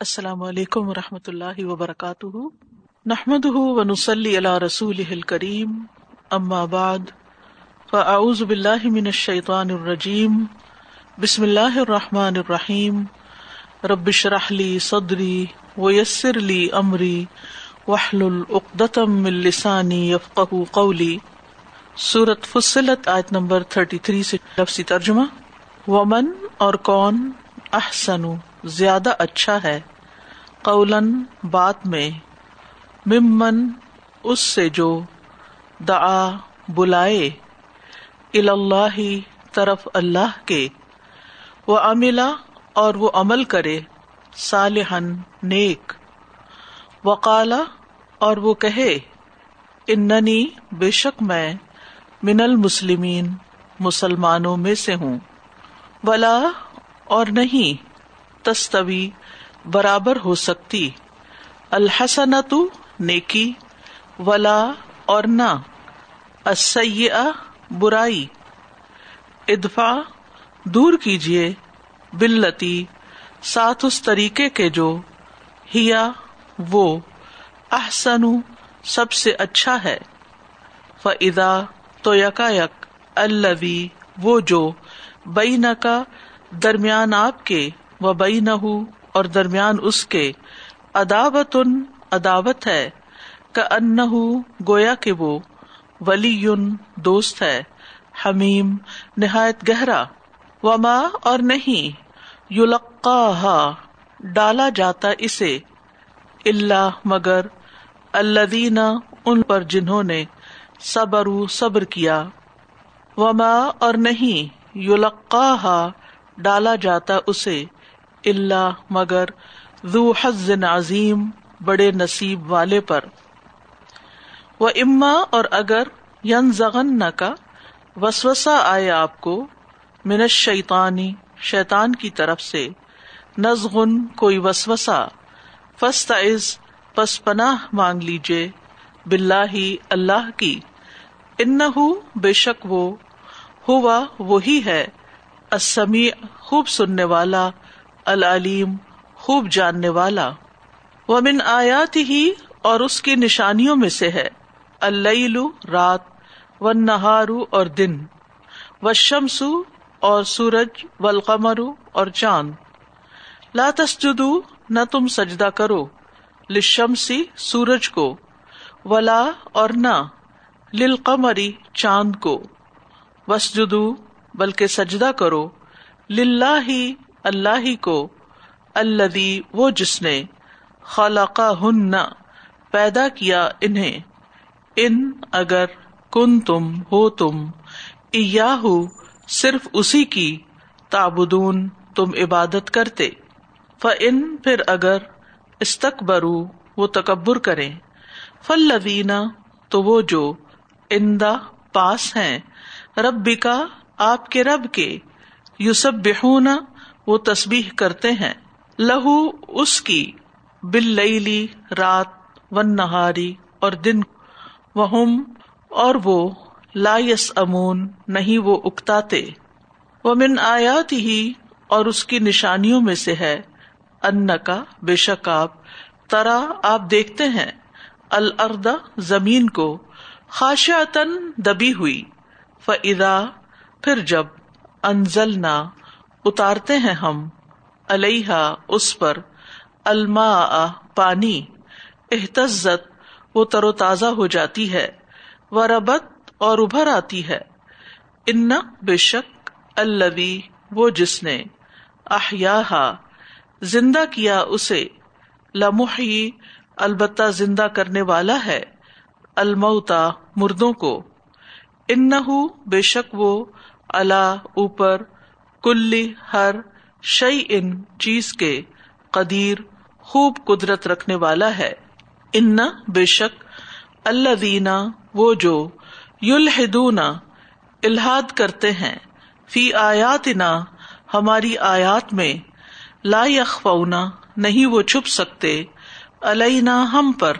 السلام علیکم و رحمۃ اللہ وبرکاتہ۔ نحمد ونسلی علی رسول کریم اما بعد، فاعوذ باللہ من الشیطان الرجیم۔ بسم اللہ الرحمٰن الرحیم۔ ربش رحلی صدری ویسر لی امری۔ وحل العقدم السانی یفق قولی۔ صورت فصلت، آیت نمبر 33 سے لفظی ترجمہ۔ ومن اور کون؟ احسن زیادہ اچھا ہے۔ قولن بات میں، ممن اس سے جو دعا بلائے اللہ طرف اللہ کے، وہ عملہ اور وہ عمل کرے صالحن نیک۔ وقالا اور وہ کہے، اننی بے شک میں من المسلمین، مسلمانوں میں سے ہوں۔ ولا اور نہیں۔ تستوی برابر ہو سکتی۔ الحسنت نیکی، ولا اور نہ۔ برائی۔ ادفا دور کیجیے بلتی، ساتھ اس طریقے کے جو ہیا وہ احسن سب سے اچھا ہے۔ فدا تو یکا یک الوی وہ جو بئی کا درمیان آپ کے و بئی نہ اور درمیان اس کے ادابت اداوت ہے کا ان گویا کہ وہ ولی دوست ہے، حمیم نہایت گہرا، وما اور نہیں یلقا ڈالا جاتا اسے اللہ مگر الدینہ ان پر جنہوں نے صبر صبر کیا، وما اور نہیں یلقا ڈالا جاتا اسے۔ اللہ مگر ذو حز عظیم بڑے نصیب والے پر۔ وہ اما اور اگر ین زغن کا وسوسا آئے آپ کو منش شیطانی شیطان کی طرف سے۔ نزغن، کوئی وسوسا فستا از پس پناہ مانگ لیجیے بلّہ اللہ کی۔ ان بے شک وہ، ہوا وہی ہے اسمی خوب سننے والا۔ العلیم، خوب جاننے والا۔ وہ من آیات ہی اور اس کی نشانیوں میں سے ہے۔ اللہ رات و نہارو اور دن۔ و شمسو اور سورج و القمرو اور چاند۔ لا تسجدو، نہ تم سجدہ کرو۔ لشمسی سورج کو۔ ولا اور نہ للقمری چاند کو۔ وسجدو بلکہ سجدہ کرو۔ للہ ہی اللہ ہی کو الدی وہ جس نے خالقہ ہن پیدا کیا انہیں۔ ان اگر کن تم ہو تم۔ صرف اسی کی تابدون تم عبادت کرتے۔ ف ان پھر اگر استقبرو وہ تکبر کرے فل تو وہ جو اندا پاس ہیں۔ رب کا آپ کے رب کے۔ یوسف بہونا وہ تصبیح کرتے ہیں۔ لہو اس کی بل رات و نہاری اور دن اور وہ لایس امون نہیں وہ اکتاتے۔ وہ من آیات ہی اور اس کی نشانیوں میں سے ہے۔ ان کا بے شک آپ، ترا آپ دیکھتے ہیں۔ الردا زمین کو خاشن دبی ہوئی۔ فضا پھر جب انزل نہ اتارتے ہیں ہم علیہ اس پر الما پانی احتزت وہ تر و تازہ ہو جاتی ہے وہ ربت اور ابھر آتی ہے۔ ان بے شک الوی وہ جس نے احیا زندہ کیا اسے لمحی البتہ زندہ کرنے والا ہے المتا مردوں کو۔ ان بے شک وہ اللہ اوپر کلی ہر شعی ان چیز کے قدیر، خوب قدرت رکھنے والا ہے۔ ان بے شک اللہ دینا وہ جو یلحدونا الحاد کرتے ہیں، فی آیات نا ہماری آیات میں لا یخفونا نہیں وہ چھپ سکتے۔ علینا ہم پر۔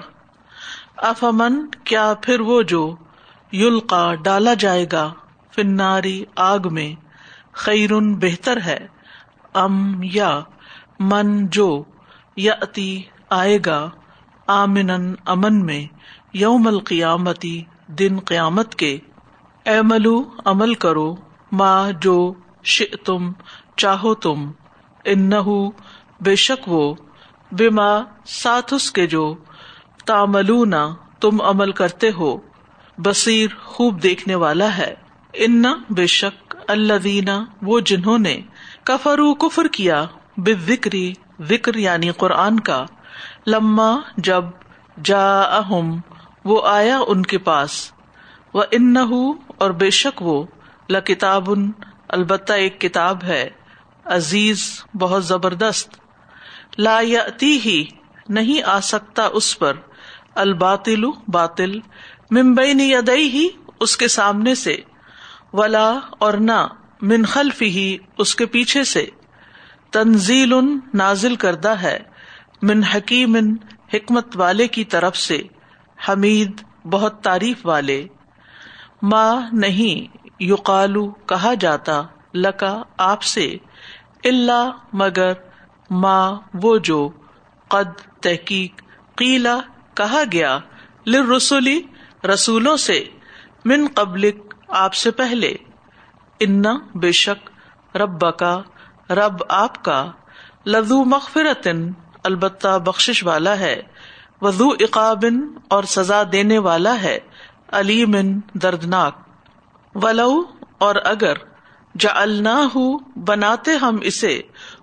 افمن، کیا پھر وہ جو یلقا ڈالا جائے گا فناری آگ میں؟ خیرن بہتر ہے۔ ام یا، من جو یا اتی آئے گا۔ آمن امن میں۔ یوم القیامتی دن قیامت کے۔ اے ملو، عمل کرو۔ ماں جو ش تم چاہو تم۔ ان بے شک وہ۔ بے ماں ساتھ اس کے جو۔ تاملو نہ تم عمل کرتے ہو۔ بصیر، خوب دیکھنے والا ہے۔ ان، بے شک۔ اللہ دینا وہ جنہوں نے کفرو کفر کیا بے ذکری ذکر یعنی قرآن کا، لما جب جا اہم وہ آیا ان کے پاس وہ ان اور بے شک وہ لکتاب البتہ ایک کتاب ہے، عزیز، بہت زبردست۔ لا ہی نہیں آ سکتا اس پر، الباطل، باطل ممبئی یدئی ہی اس کے سامنے سے۔ ولا اور نہ، من خلف ہی اس کے پیچھے سے۔ تنزیل نازل کردہ ہے، من حکیم، حکمت والے کی طرف سے۔ حمید، بہت تعریف والے۔ ماں نہیں، یقالو، کہا جاتا، لکا، آپ سے۔ اللہ مگر ماں وہ جو۔ قد، تحقیق قیلا کہا گیا لر رسولی رسولوں سے۔ من قبلک آپ سے پہلے ان بے شک رب کا رب آپ کا لدو مغفرتن البتہ بخش والا ہے وضو اقابن اور سزا دینے والا ہے، علیم دردناک. ولو اور اگر جا اللہ بناتے ہم اسے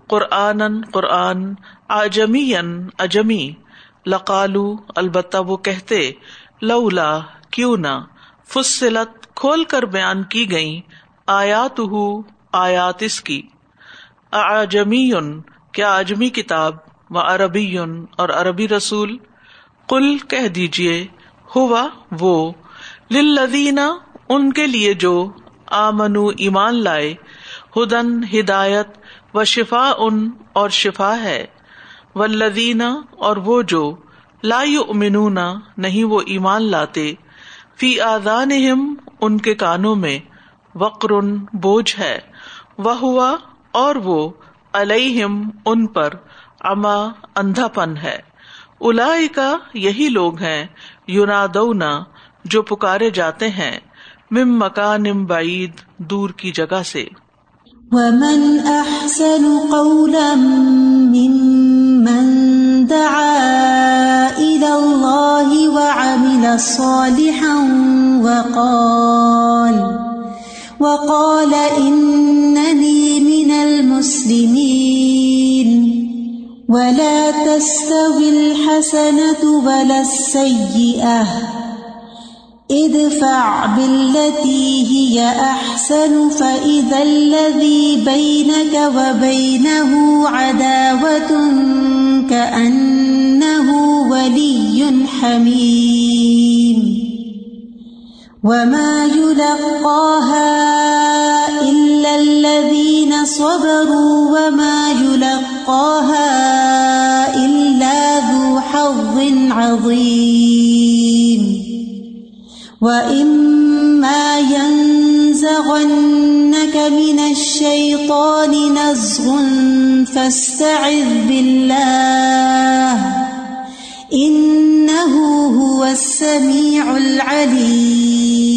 قرآن قرآن آجمی اجمی لقالو، البتہ وہ کہتے، لولا، کیوں نہ؟ فصلت کھول کر بیان کی گئی آیات ہو آیات اس کی۔ اجمی کیا اجمی کتاب، و عربی اور عربی رسول۔ کل کہہ دیجیے ہوا وہ۔ لدینہ ان کے لیے جو آمنو ایمان لائے، ہدن، ہدایت، و شفا ان اور شفا ہے۔ و اور وہ جو لا امنون نہیں وہ ایمان لاتے۔ فی آدان ان کے کانوں میں وقر بوجھ ہے۔ وہ ہوا اور وہ الہم ان پر اما اندھا پن ہے۔ الا کا یہی لوگ ہیں یونادونا جو پکارے جاتے ہیں، مم مکان بعید، دور کی جگہ سے۔ ومن احسن قولا ممن وعمل صالحا وقال وقال انني من المسلمين، ولا تستوي الحسنة ولا السيئة، ادفع بالتي هي أحسن، فإذا الذي بينك وبينه عداوة كأنه ولي حميم. وما يلقاها إلا الذين صبروا وما يلقاها إلا ذو حظ عظيم. وإما ينزغنك من الشيطان نزغ فاستعذ بالله إنه هو السميع العليم.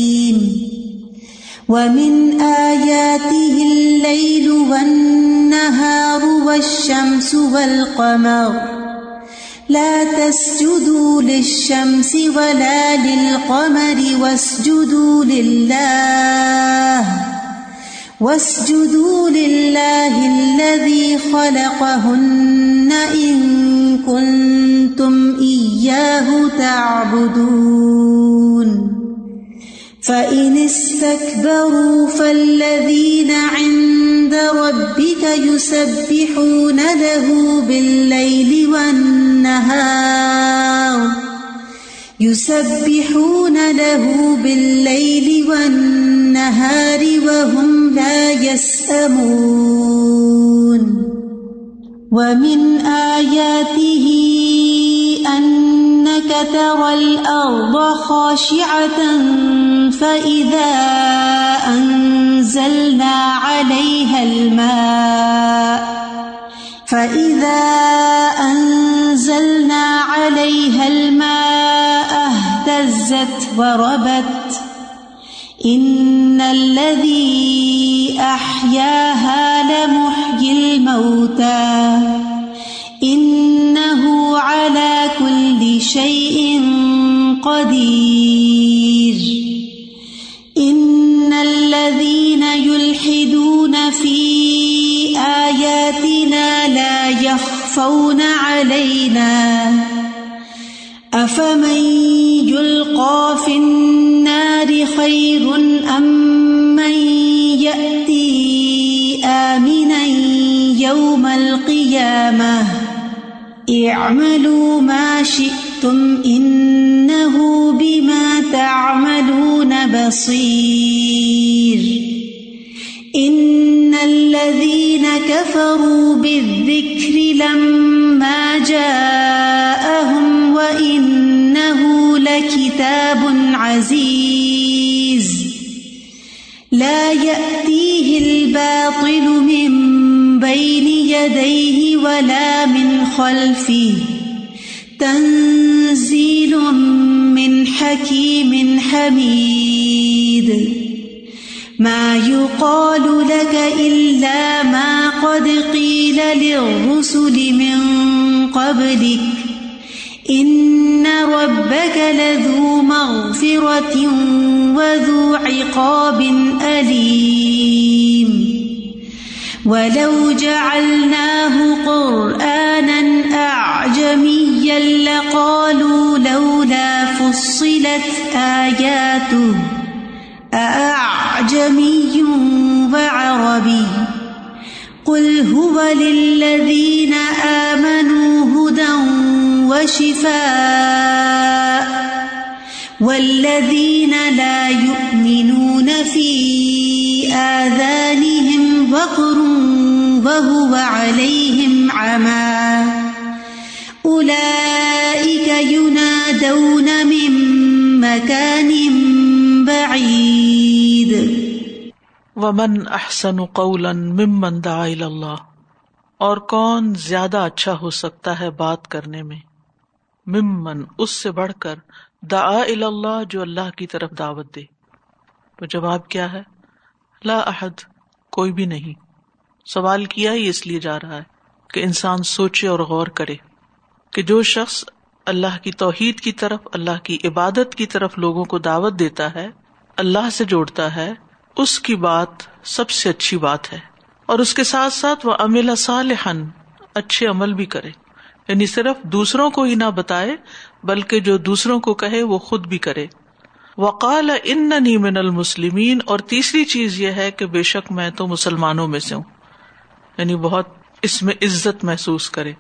ومن آياته الليل والنهار والشمس والقمر. لا تسجدوا للشمس ولا للقمر واسجدوا لله. واسجدوا لله الذي خلقهن إن كنتم إياه تعبدون. فإن استكبروا فالذين عند ربك يسبحون له بالليل والنهار. يسبحون له بالليل والنهار وهم لا يسأمون. ومن آياته أنك ترى الأرض خاشعة فإذا أنزلنا عليها الماء فإذا أنزلنا عليها وربت. إن الذي أحياها لمحيي الموتى. إنه على كل شيء قدير. إن الذين يلحدون في آياتنا لا يخفون علينا. أفمن يلقى في النار خير أم من يأتي آمنا يوم القيامة اعملوا ما شئتم إنه بما تعملون بصير إن الذين كفروا لا يأتيه الباطل من بين يديه ولا من خلفه. تنزيل من حكيم حميد. ما يقال لك إلا ما قد قيل للرسل من قبلك. إن ربك لذو مغفرة وذو عقاب أليم ولو جعلناه قرآنا أعجميا لقالوا لولا فصلت آياته أأعجمي وعربي قل هو للذين آمنوا هدى وشفاء والذين لا يؤمنون في آذانهم وقر وهو عليهم عمى. أولئك ينادون من مكان بعيد ومن احسن قولا ممن دعا الى اللہ. اور کون زیادہ اچھا ہو سکتا ہے بات کرنے میں؟ ممن، اس سے بڑھ کر دعا اللہ جو اللہ کی طرف دعوت دے۔ تو جواب کیا ہے؟ لا احد، کوئی بھی نہیں۔ سوال کیا ہی اس لیے جا رہا ہے کہ انسان سوچے اور غور کرے کہ جو شخص اللہ کی توحید کی طرف، اللہ کی عبادت کی طرف لوگوں کو دعوت دیتا ہے، اللہ سے جوڑتا ہے، اس کی بات سب سے اچھی بات ہے۔ اور اس کے ساتھ ساتھ وہ امل صالحن اچھے عمل بھی کرے۔ یعنی صرف دوسروں کو ہی نہ بتائے، بلکہ جو دوسروں کو کہے وہ خود بھی کرے۔ وقال ان من المسلمین، اور تیسری چیز یہ ہے کہ بے شک میں تو مسلمانوں میں سے ہوں۔ یعنی بہت اس میں عزت محسوس کرے،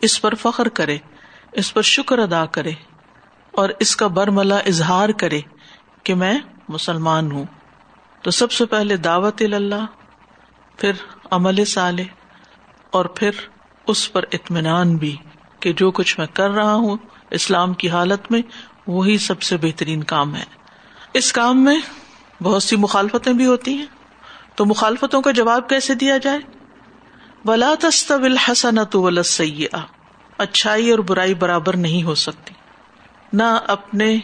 اس پر فخر کرے، اس پر شکر ادا کرے، اور اس کا برملا اظہار کرے کہ میں مسلمان ہوں۔ تو سب سے پہلے دعوت اللہ، پھر عمل صالح، اور پھر اس پر اطمینان بھی۔ کہ جو کچھ میں کر رہا ہوں اسلام کی حالت میں وہی سب سے بہترین کام ہے۔ اس کام میں بہت سی مخالفتیں بھی ہوتی ہیں۔ تو مخالفتوں کا جواب کیسے دیا جائے؟ بلا تستویل حسنت سیاح اچھائی اور برائی برابر نہیں ہو سکتی۔ نہ اپنے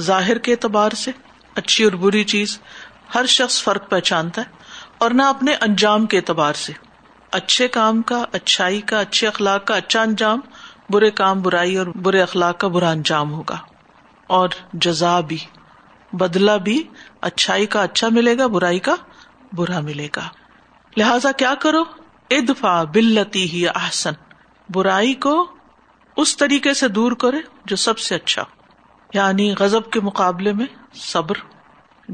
ظاہر کے اعتبار سے اچھی اور بری چیز ہر شخص فرق پہچانتا ہے اور نہ اپنے انجام کے اعتبار سے۔ اچھے کام کا، اچھائی کا، اچھے اخلاق کا اچھا انجام برے کام برائی اور برے اخلاق کا برا انجام ہوگا اور جزا بھی بدلا بھی، اچھائی کا اچھا ملے گا، برائی کا برا ملے گا۔ لہذا کیا کرو؟ ادفا بلتی ہی احسن۔ برائی کو اس طریقے سے دور کرے جو سب سے اچھا۔ یعنی غزب کے مقابلے میں صبر،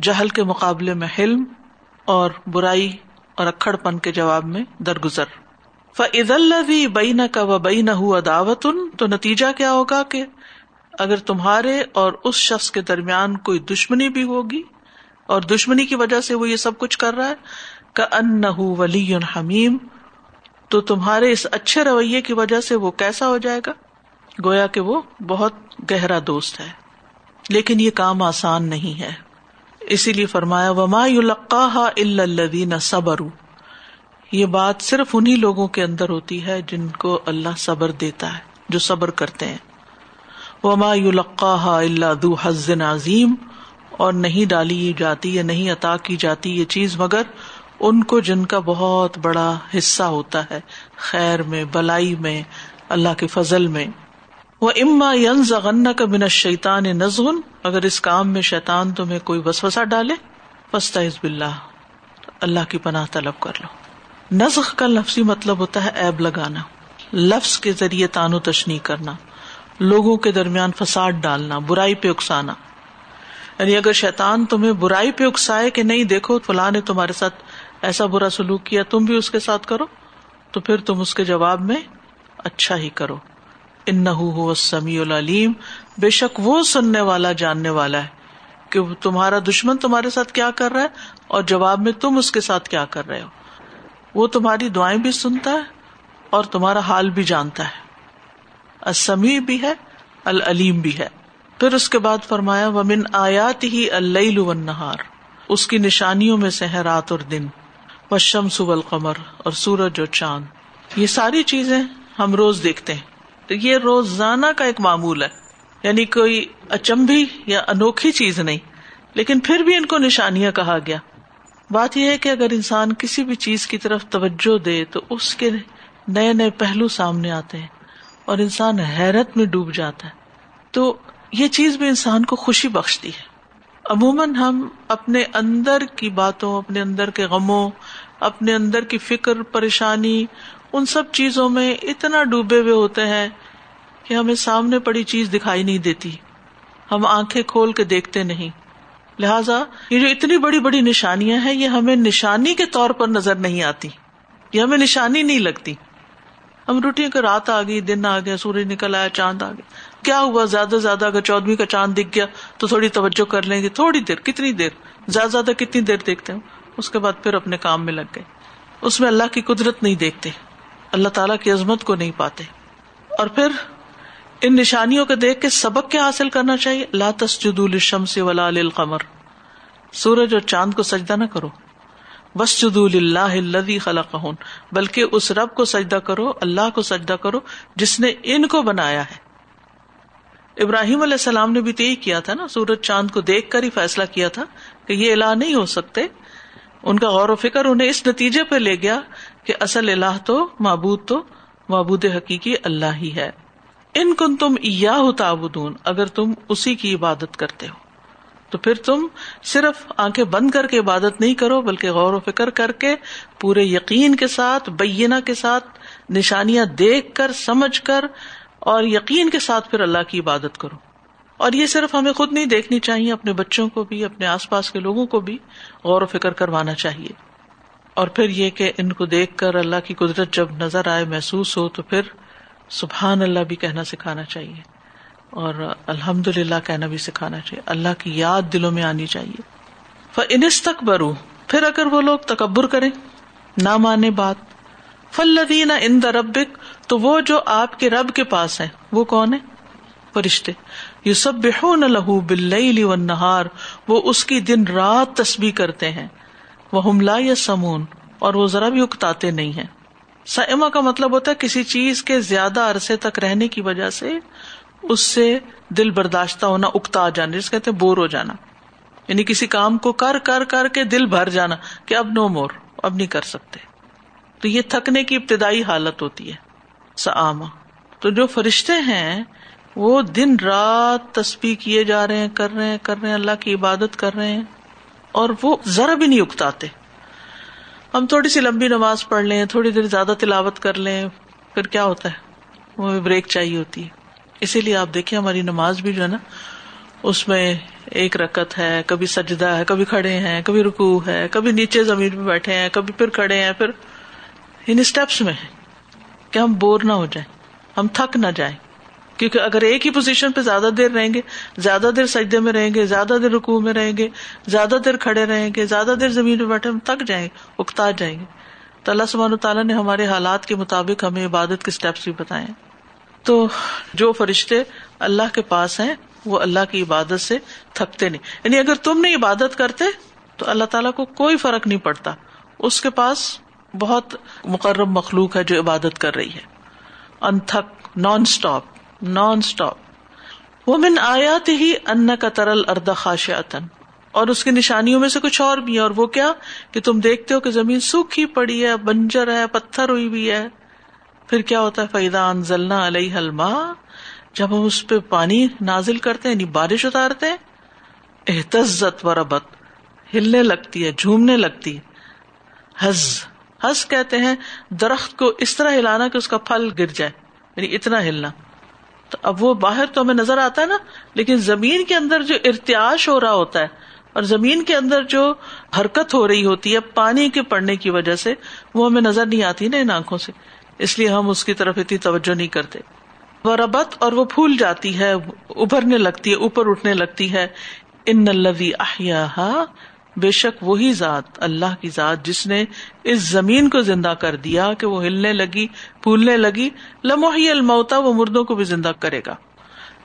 جہل کے مقابلے میں حلم اور برائی اور اکڑ پن کے جواب میں درگزر۔ فعد اللہ بین کا و بین ہوا تو نتیجہ کیا ہوگا کہ اگر تمہارے اور اس شخص کے درمیان کوئی دشمنی بھی ہوگی، اور دشمنی کی وجہ سے وہ یہ سب کچھ کر رہا ہے کا ان نہ ولی حمیم تو تمہارے اس اچھے رویے کی وجہ سے وہ کیسا ہو جائے گا؟ گویا کہ وہ بہت گہرا دوست ہے، لیکن یہ کام آسان نہیں ہے۔ اسی لیے فرمایا، وما القاح الدین صبر یہ بات صرف انہیں لوگوں کے اندر ہوتی ہے جن کو اللہ صبر دیتا ہے، جو صبر کرتے ہیں۔ وما القاح اللہ دو حزن عظیم اور نہیں ڈالی جاتی یا نہیں عطا کی جاتی یہ چیز، مگر ان کو جن کا بہت بڑا حصہ ہوتا ہے، خیر میں، بلائی میں، اللہ کے فضل میں۔ وہ اما ین زغن کا بنا شیتان نظن اگر اس کام میں شیتان تمہیں کوئی وسوسا ڈالے وسط عزب اللہ اللہ کی پناہ طلب کر لو۔ نزخ کا لفظی مطلب ہوتا ہے ایب لگانا، لفظ کے ذریعے تانو تشنی کرنا، لوگوں کے درمیان فساد ڈالنا، برائی پہ اکسانا۔ یعنی اگر شیطان تمہیں برائی پہ اکسائے کہ نہیں دیکھو، فلاں نے تمہارے ساتھ ایسا برا سلوک کیا، تم بھی اس کے ساتھ کرو، تو پھر تم اس کے جواب میں اچھا ہی کرو۔ ان سمیع العلیم، بے شک وہ سننے والا، جاننے والا ہے کہ تمہارا دشمن تمہارے ساتھ کیا کر رہا ہے اور جواب میں تم اس کے ساتھ کیا کر رہے ہو۔ وہ تمہاری دعائیں بھی سنتا ہے اور تمہارا حال بھی جانتا ہے۔ اسمی بھی ہے، العلیم بھی ہے۔ پھر اس کے بعد فرمایا، ومن آیات ہی اللہ نہار اس کی نشانیوں میں سے ہے رات اور دن۔ پشم سب قمر اور سورج اور چاند۔ یہ ساری چیزیں ہم روز دیکھتے ہیں۔ تو یہ روزانہ کا ایک معمول ہے۔ یعنی کوئی اچمبی یا انوکھی چیز نہیں۔ لیکن پھر بھی ان کو نشانیاں کہا گیا۔ بات یہ ہے کہ اگر انسان کسی بھی چیز کی طرف توجہ دے تو اس کے نئے نئے پہلو سامنے آتے ہیں اور انسان حیرت میں ڈوب جاتا ہے۔ تو یہ چیز بھی انسان کو خوشی بخشتی ہے۔ عموماً ہم اپنے اندر کی باتوں، اپنے اندر کے غموں، اپنے اندر کی فکر، پریشانی، ان سب چیزوں میں اتنا ڈوبے ہوئے ہوتے ہیں کہ ہمیں سامنے پڑی چیز دکھائی نہیں دیتی۔ ہم آنکھیں کھول کے دیکھتے نہیں۔ لہذا یہ جو اتنی بڑی بڑی نشانیاں ہیں، یہ ہمیں نشانی کے طور پر نظر نہیں آتی۔ یہ ہمیں نشانی نہیں لگتی۔ ہم روٹی کہ رات آ گئی، دن آ گیا، سورج نکل آیا، چاند آ گیا۔ کیا ہوا؟ زیادہ سے زیادہ اگر چودویں کا چاند دکھ گیا تو تھوڑی توجہ کر لیں گے۔ تھوڑی دیر، کتنی دیر؟ زیادہ زیادہ کتنی دیر دیکھتے ہیں اس کے بعد پھر اپنے کام میں لگ گئے۔ اس میں اللہ کی قدرت نہیں دیکھتے۔ اللہ تعالیٰ کی عظمت کو نہیں پاتے۔ اور پھر ان نشانیوں کو دیکھ کے سبق کیا حاصل کرنا چاہیے؟ اللہ تسجد الشمس ولا القمر سورج اور چاند کو سجدہ نہ کرو۔ بس جد اللہ الذي خلقهن بلکہ اس رب کو سجدہ کرو، اللہ کو سجدہ کرو، جس نے ان کو بنایا ہے۔ ابراہیم علیہ السلام نے بھی تو یہی کیا تھا نا، سورج چاند کو دیکھ کر ہی فیصلہ کیا تھا کہ یہ الہ نہیں ہو سکتے۔ ان کا غور و فکر انہیں اس نتیجے پہ لے گیا کہ اصل الہ تو معبود تو معبود حقیقی اللہ ہی ہے۔ ان کن تم یا تعبدون، اگر تم اسی کی عبادت کرتے ہو۔ تو پھر تم صرف آنکھیں بند کر کے عبادت نہیں کرو، بلکہ غور و فکر کر کے پورے یقین کے ساتھ، بینہ کے ساتھ، نشانیاں دیکھ کر، سمجھ کر اور یقین کے ساتھ پھر اللہ کی عبادت کرو۔ اور یہ صرف ہمیں خود نہیں دیکھنی چاہیے، اپنے بچوں کو بھی، اپنے آس پاس کے لوگوں کو بھی غور و فکر کروانا چاہیے۔ اور پھر یہ کہ ان کو دیکھ کر اللہ کی قدرت جب نظر آئے، محسوس ہو، تو پھر سبحان اللہ بھی کہنا سکھانا چاہیے اور الحمد للہ کہنا بھی سکھانا چاہیے اللہ کی یاد دلوں میں آنی چاہیے۔ انس تک برو پھر اگر وہ لوگ تکبر کریں، نہ مانے بات۔ فلدین ان ربک تو وہ جو آپ کے رب کے پاس ہے وہ کون ہے فرشتے۔ یو سب بے لہو بل نہار وہ اس کی دن رات تسبیح کرتے ہیں۔ وہ ہملا یا سمون اور وہ ذرا بھی اکتاتے نہیں ہے سما کا مطلب ہوتا ہے کسی چیز کے زیادہ عرصے تک رہنے کی وجہ سے اس سے دل برداشتہ ہونا، اکتا جانا، جس کہتے بور ہو جانا۔ یعنی کسی کام کو کر کر کر کے دل بھر جانا کہ اب نو مور اب نہیں کر سکتے۔ تو یہ تھکنے کی ابتدائی حالت ہوتی ہے سما تو جو فرشتے ہیں، وہ دن رات تسبیح کیے جا رہے ہیں، کر رہے ہیں، کر رہے ہیں، اللہ کی عبادت کر رہے ہیں اور وہ ذرا بھی نہیں اکتاتے۔ ہم تھوڑی سی لمبی نماز پڑھ لیں، تھوڑی دیر زیادہ تلاوت کر لیں، پھر کیا ہوتا ہے؟ وہ بریک چاہیے ہوتی ہے۔ اسی لیے آپ دیکھیں، ہماری نماز بھی جو ہے نا، اس میں ایک رکت ہے، کبھی سجدہ ہے، کبھی کھڑے ہیں، کبھی رکو ہے، کبھی نیچے زمین پہ بیٹھے ہیں، کبھی پھر کھڑے ہیں، پھر ان اسٹیپس میں ہے کہ ہم بور نہ ہو جائیں، ہم تھک نہ جائیں۔ کیونکہ اگر ایک ہی پوزیشن پہ زیادہ دیر رہیں گے، زیادہ دیر سجدے میں رہیں گے، زیادہ دیر رکو میں رہیں گے، زیادہ دیر کھڑے رہیں گے، زیادہ دیر زمین پہ بیٹھے ہم تھک جائیں گے اکتا جائیں گے۔ تو اللہ سبحانہ تعالیٰ نے ہمارے حالات کے مطابق ہمیں عبادت کے اسٹیپس بھی بتائے تو جو فرشتے اللہ کے پاس ہیں، وہ اللہ کی عبادت سے تھکتے نہیں۔ یعنی اگر تم نے عبادت کرتے، تو اللہ تعالیٰ کو کوئی فرق نہیں پڑتا۔ اس کے پاس بہت مقرب مخلوق ہے جو عبادت کر رہی ہے۔ انتھک نان اسٹاپ نان اسٹاپ وہ من آیات ہی ان کا ترل اردا خاشن اور اس کی نشانیوں میں سے کچھ اور بھی ہے اور وہ کیا؟ کہ تم دیکھتے ہو کہ زمین سوکھی پڑی ہے، بنجر ہے، پتھر ہوئی بھی ہے۔ پھر کیا ہوتا ہے؟ فیدا انزلنا علیہ حلما جب ہم اس پہ پانی نازل کرتے ہیں یعنی بارش اتارتے ہیں احتزت و ربت ہلنے لگتی ہے، جھومنے لگتی ہے۔ حز۔ حز کہتے ہیں، درخت کو اس طرح ہلانا کہ اس کا پھل گر جائے یعنی اتنا ہلنا۔ تو اب وہ باہر تو ہمیں نظر آتا ہے نا، لیکن زمین کے اندر جو ارتیاش ہو رہا ہوتا ہے، اور زمین کے اندر جو حرکت ہو رہی ہوتی ہے پانی کے پڑنے کی وجہ سے وہ ہمیں نظر نہیں آتی نا ان آنکھوں سے۔ اس لیے ہم اس کی طرف اتنی توجہ نہیں کرتے۔ وہ ربت اور وہ پھول جاتی ہے، ابھرنے لگتی ہے، اوپر اٹھنے لگتی ہے۔ ان نلوی احیا بے شک وہی ذات اللہ کی ذات جس نے اس زمین کو زندہ کر دیا کہ وہ ہلنے لگی، پھولنے لگی لمحی الموتا وہ مردوں کو بھی زندہ کرے گا۔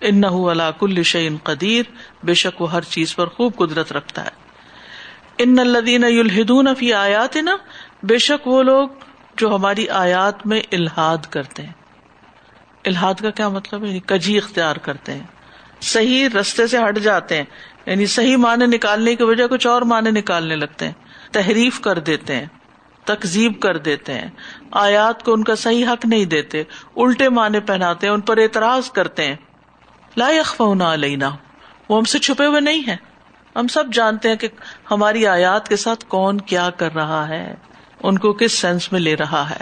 ان نہ کل شعین قدیر، بے شک وہ ہر چیز پر خوب قدرت رکھتا ہے۔ ان الدین الہدون فی آیات نا بے شک وہ لوگ جو ہماری آیات میں الحاد کرتے ہیں۔ الحاد کا کیا مطلب ہے؟ یعنی کجی اختیار کرتے ہیں۔ صحیح رستے سے ہٹ جاتے ہیں۔ یعنی صحیح معنی نکالنے کی وجہ کچھ اور معنی نکالنے لگتے ہیں۔ تحریف کر دیتے ہیں تقزیب کر دیتے ہیں۔ آیات کو ان کا صحیح حق نہیں دیتے، الٹے معنی پہناتے ہیں، ان پر اعتراض کرتے ہیں۔ لا یخفونا علینا، وہ ہم سے چھپے ہوئے نہیں ہیں۔ ہم سب جانتے ہیں کہ ہماری آیات کے ساتھ کون کیا کر رہا ہے، ان کو کس سینس میں لے رہا ہے۔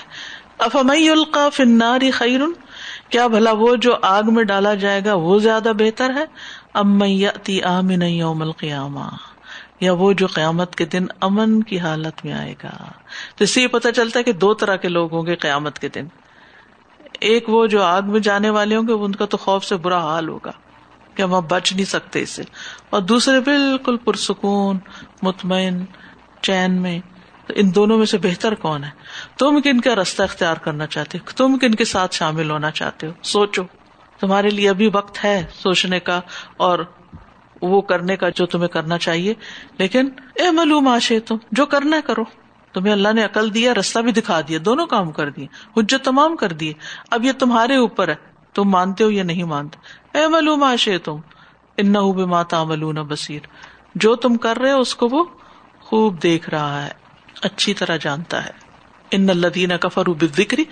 افمئی القا فناری خیرن، کیا بھلا وہ جو آگ میں ڈالا جائے گا وہ زیادہ بہتر ہے؟ امتی آمن یوم القیامہ۔ یا وہ جو قیامت کے دن امن کی حالت میں آئے گا۔ تو اس سے یہ پتا چلتا ہے کہ دو طرح کے لوگ ہوں گے قیامت کے دن۔ ایک وہ جو آگ میں جانے والے ہوں گے ان کا تو خوف سے برا حال ہوگا کہ ہم اب بچ نہیں سکتے اس سے۔ اور دوسرے بالکل پرسکون، مطمئن، چین میں۔ تو ان دونوں میں سے بہتر کون ہے؟ تم کن کا رستہ اختیار کرنا چاہتے ہو؟ تم کن کے ساتھ شامل ہونا چاہتے ہو؟ سوچو۔ تمہارے لیے ابھی وقت ہے سوچنے کا اور وہ کرنے کا جو تمہیں کرنا چاہیے۔ لیکن اے معلوم آشے تم جو کرنا کرو۔ تمہیں اللہ نے عقل دیا، رستہ بھی دکھا دیا، دونوں کام کر دیے، حجت تمام کر دیے۔ اب یہ تمہارے اوپر ہے، تم مانتے ہو یا نہیں مانتے۔ اے معلوم آشے تم ان ماتا ملون بصیر۔ جو تم کر رہے ہو، اس کو وہ خوب دیکھ رہا ہے، اچھی طرح جانتا ہے۔ ان الدین کفر بکری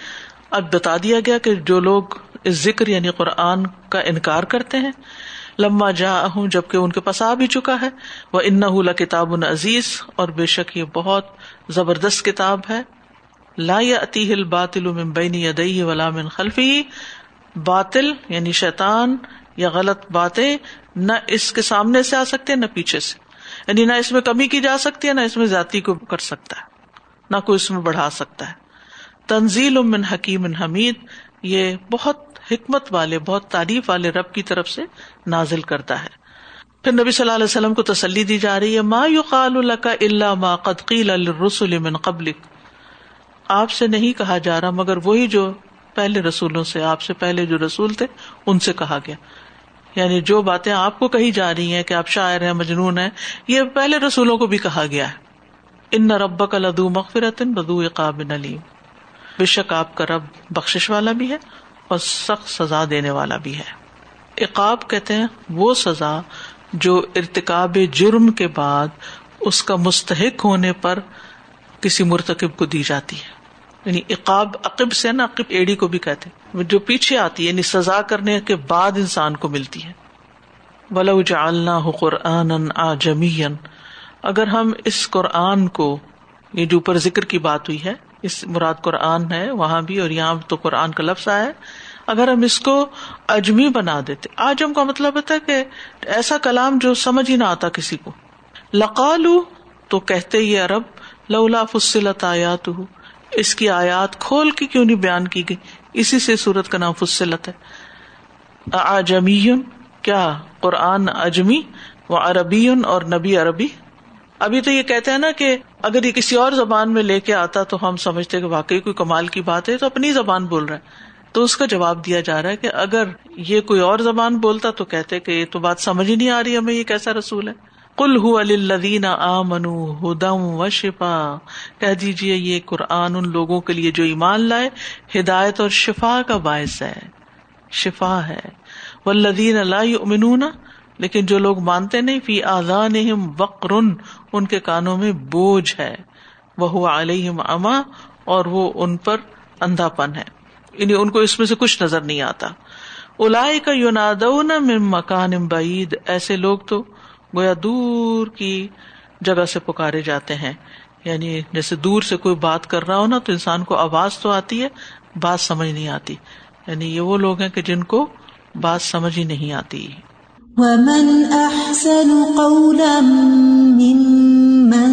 اب بتا دیا گیا کہ جو لوگ اس ذکر یعنی قرآن کا انکار کرتے ہیں۔ لما جا ہوں جبکہ ان کے پاس آ بھی چکا ہے۔ وہ ان کتاب عزیز، اور بے شک یہ بہت زبردست کتاب ہے۔ لا اتی ہل باطل بینی ولا من خلفی باطل یعنی شیطان یا غلط باتیں نہ اس کے سامنے سے آ سکتے نہ پیچھے سے۔ یعنی نہ اس میں کمی کی جا سکتی ہے، نہ اس میں ذاتی کو کر سکتا ہے۔ نہ کوئی اس میں بڑھا سکتا ہے۔ تنزیل من حکیم حمید، یہ بہت حکمت والے، بہت تعریف والے رب کی طرف سے نازل کرتا ہے۔ پھر نبی صلی اللہ علیہ وسلم کو تسلی دی جا رہی ہے، ما اللہ کا اللہ ما قدقیل الرسول من قبل آپ سے نہیں کہا جا رہا، مگر وہی جو پہلے رسولوں سے، آپ سے پہلے جو رسول تھے، ان سے کہا گیا۔ یعنی جو باتیں آپ کو کہی جا رہی ہیں کہ آپ شاعر ہیں، مجنون ہیں، یہ پہلے رسولوں کو بھی کہا گیا ہے۔ ان رب کا لدو مغفرت بدو قابن علیم بے شک آپ کا رب بخش والا بھی ہے اور سخت سزا دینے والا بھی ہے۔ اقاب کہتے ہیں وہ سزا جو ارتقاب جرم کے بعد اس کا مستحق ہونے پر کسی مرتکب کو دی جاتی ہے۔ یعنی اقاب عقب سے نا عقب ایڑی کو بھی کہتے جو پیچھے آتی ہے یعنی سزا کرنے کے بعد انسان کو ملتی ہے۔ ولو جعلنا قرآن آ اگر ہم اس قرآن کو، یہ جو اوپر ذکر کی بات ہوئی ہے اس مراد قرآن ہے، وہاں بھی اور یہاں تو قرآن کا لفظ آیا اگر ہم اس کو اجمی بنا دیتے آجم کا مطلب ہوتا ہے کہ ایسا کلام جو سمجھ ہی نہ آتا کسی کو۔ لقالو، تو کہتے یہ ارب لولا فصلت آیات اس کی آیات کھول کے کیوں نہیں بیان کی گئی؟ اسی سے سورت کا نام فصلت ہے۔ آجمی کیا قرآن اجمی؟ و عربی اور نبی عربی۔ ابھی تو یہ کہتے ہیں نا کہ اگر یہ کسی اور زبان میں لے کے آتا تو ہم سمجھتے کہ واقعی کوئی کمال کی بات ہے تو اپنی زبان بول رہا ہے تو اس کا جواب دیا جا رہا ہے کہ اگر یہ کوئی اور زبان بولتا تو کہتے کہ یہ تو بات سمجھ ہی نہیں آ رہی ہمیں، یہ کیسا رسول ہے؟ کل ہُو الدین آ منو ہدم و شفا کہہ دیجیے یہ قرآن ان لوگوں کے لیے جو ایمان لائے، ہدایت اور شفا کا باعث ہے۔ شفا ہے۔ وہ لدین اللہ امنون لیکن جو لوگ مانتے نہیں، فی آزان وقر، ان کے کانوں میں بوجھ ہے۔ وہ علیہم اما، اور وہ ان پر اندھا پن ہے۔ یعنی ان کو اس میں سے کچھ نظر نہیں آتا۔ الاائے کا یوناد مکان بعید۔ ایسے لوگ تو گویا دور کی جگہ سے پکارے جاتے ہیں۔ یعنی جیسے دور سے کوئی بات کر رہا ہو نا، تو انسان کو آواز تو آتی ہے، بات سمجھ نہیں آتی۔ یعنی یہ وہ لوگ ہیں کہ جن کو بات سمجھ ہی نہیں آتی۔ ومن احسن قولا ممن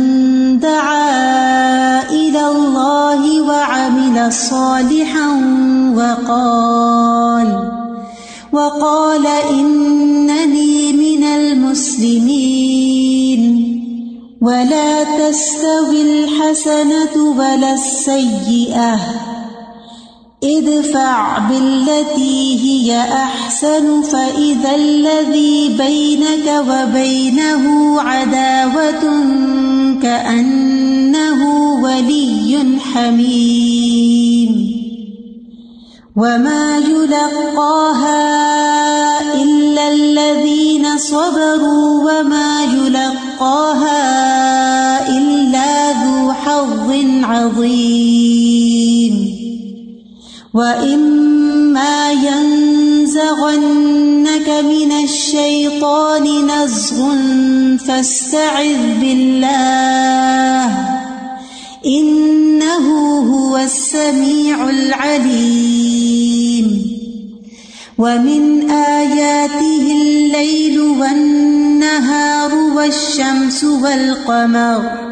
دعا الى الله وعمل صالحا وقال وقال انني من المسلمين ولا تستوي الحسنه ولا السيئه ادفع بالتي هي أحسن، فإذا الذي بينك وبينه عداوة كأنه ولي حميم. وما يلقاها إلا الذين صبروا، وما يلقاها إلا ذو حظ عظيم. وَإِمَّا يَنزَغَنَّكَ مِنَ الشَّيْطَانِ نَزْغٌ فَاسْتَعِذْ بِاللَّهِ إِنَّهُ هُوَ السَّمِيعُ الْعَلِيمُ وَمِنْ آيَاتِهِ اللَّيْلُ وَالنَّهَارُ وَالشَّمْسُ وَالْقَمَرُ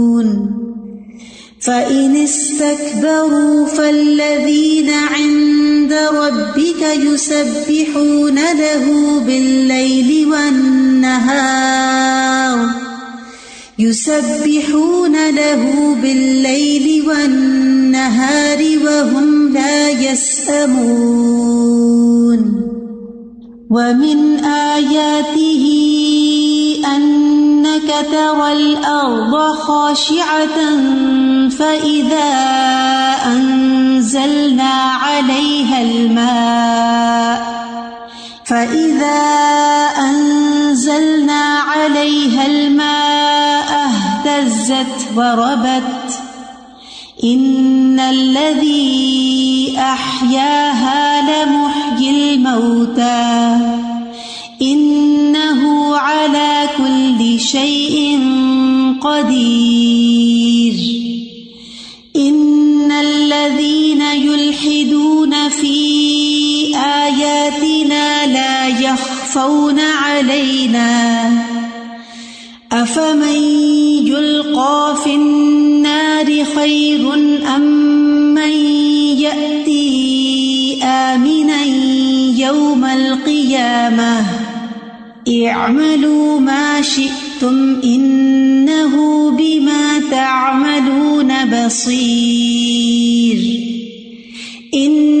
فإن استكبروا فالذين عند ربك يسبحون له بالليل والنهار يسبحون له بالليل والنهار وهم لا يسأمون ومن آياته أنك ترى الأرض خاشعة فإذا أنزلنا عليها الماء فإذا أنزلنا عليها الماء اهتزت وربت إن الذي أحياها لمحيي الموتى إنه على كل شيء قدير يخفون علينا أفمن يلقى في النار خير أم من يأتي آمنا يوم القيامة اعملوا ما شئتم إنه بما تعملون بصير إن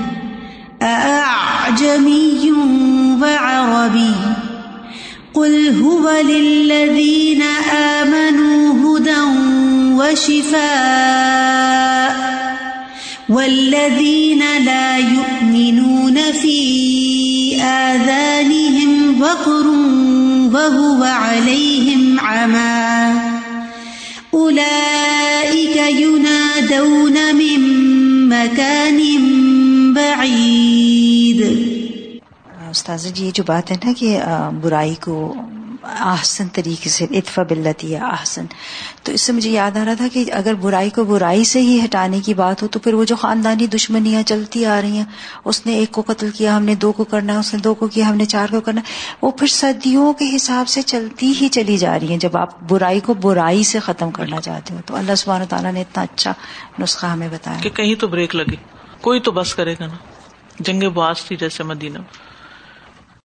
أأعجمي وعربي قل هو للذين آمنوا هدى وشفاء والذين لا يؤمنون في آذانهم وقر وهو عليهم عمى أولئك ينادون من مكان بعيد استاذ جی یہ جو بات ہے نا کہ برائی کو احسن طریقے سے اتفا بلتی یا احسن تو اس سے مجھے یاد آ رہا تھا کہ اگر برائی کو برائی سے ہی ہٹانے کی بات ہو تو پھر وہ جو خاندانی دشمنیاں چلتی آ رہی ہیں اس نے ایک کو قتل کیا ہم نے دو کو کرنا ہے اس نے دو کو کیا ہم نے چار کو کرنا ہے وہ پھر صدیوں کے حساب سے چلتی ہی چلی جا رہی ہیں۔ جب آپ برائی کو برائی سے ختم کرنا چاہتے ہو تو اللہ سبحانہ تعالیٰ نے اتنا اچھا نسخہ ہمیں بتایا۔ کہ کہیں تو بریک لگے کوئی تو بس کرے گا نا جنگ باز تھی جیسے مدینہ۔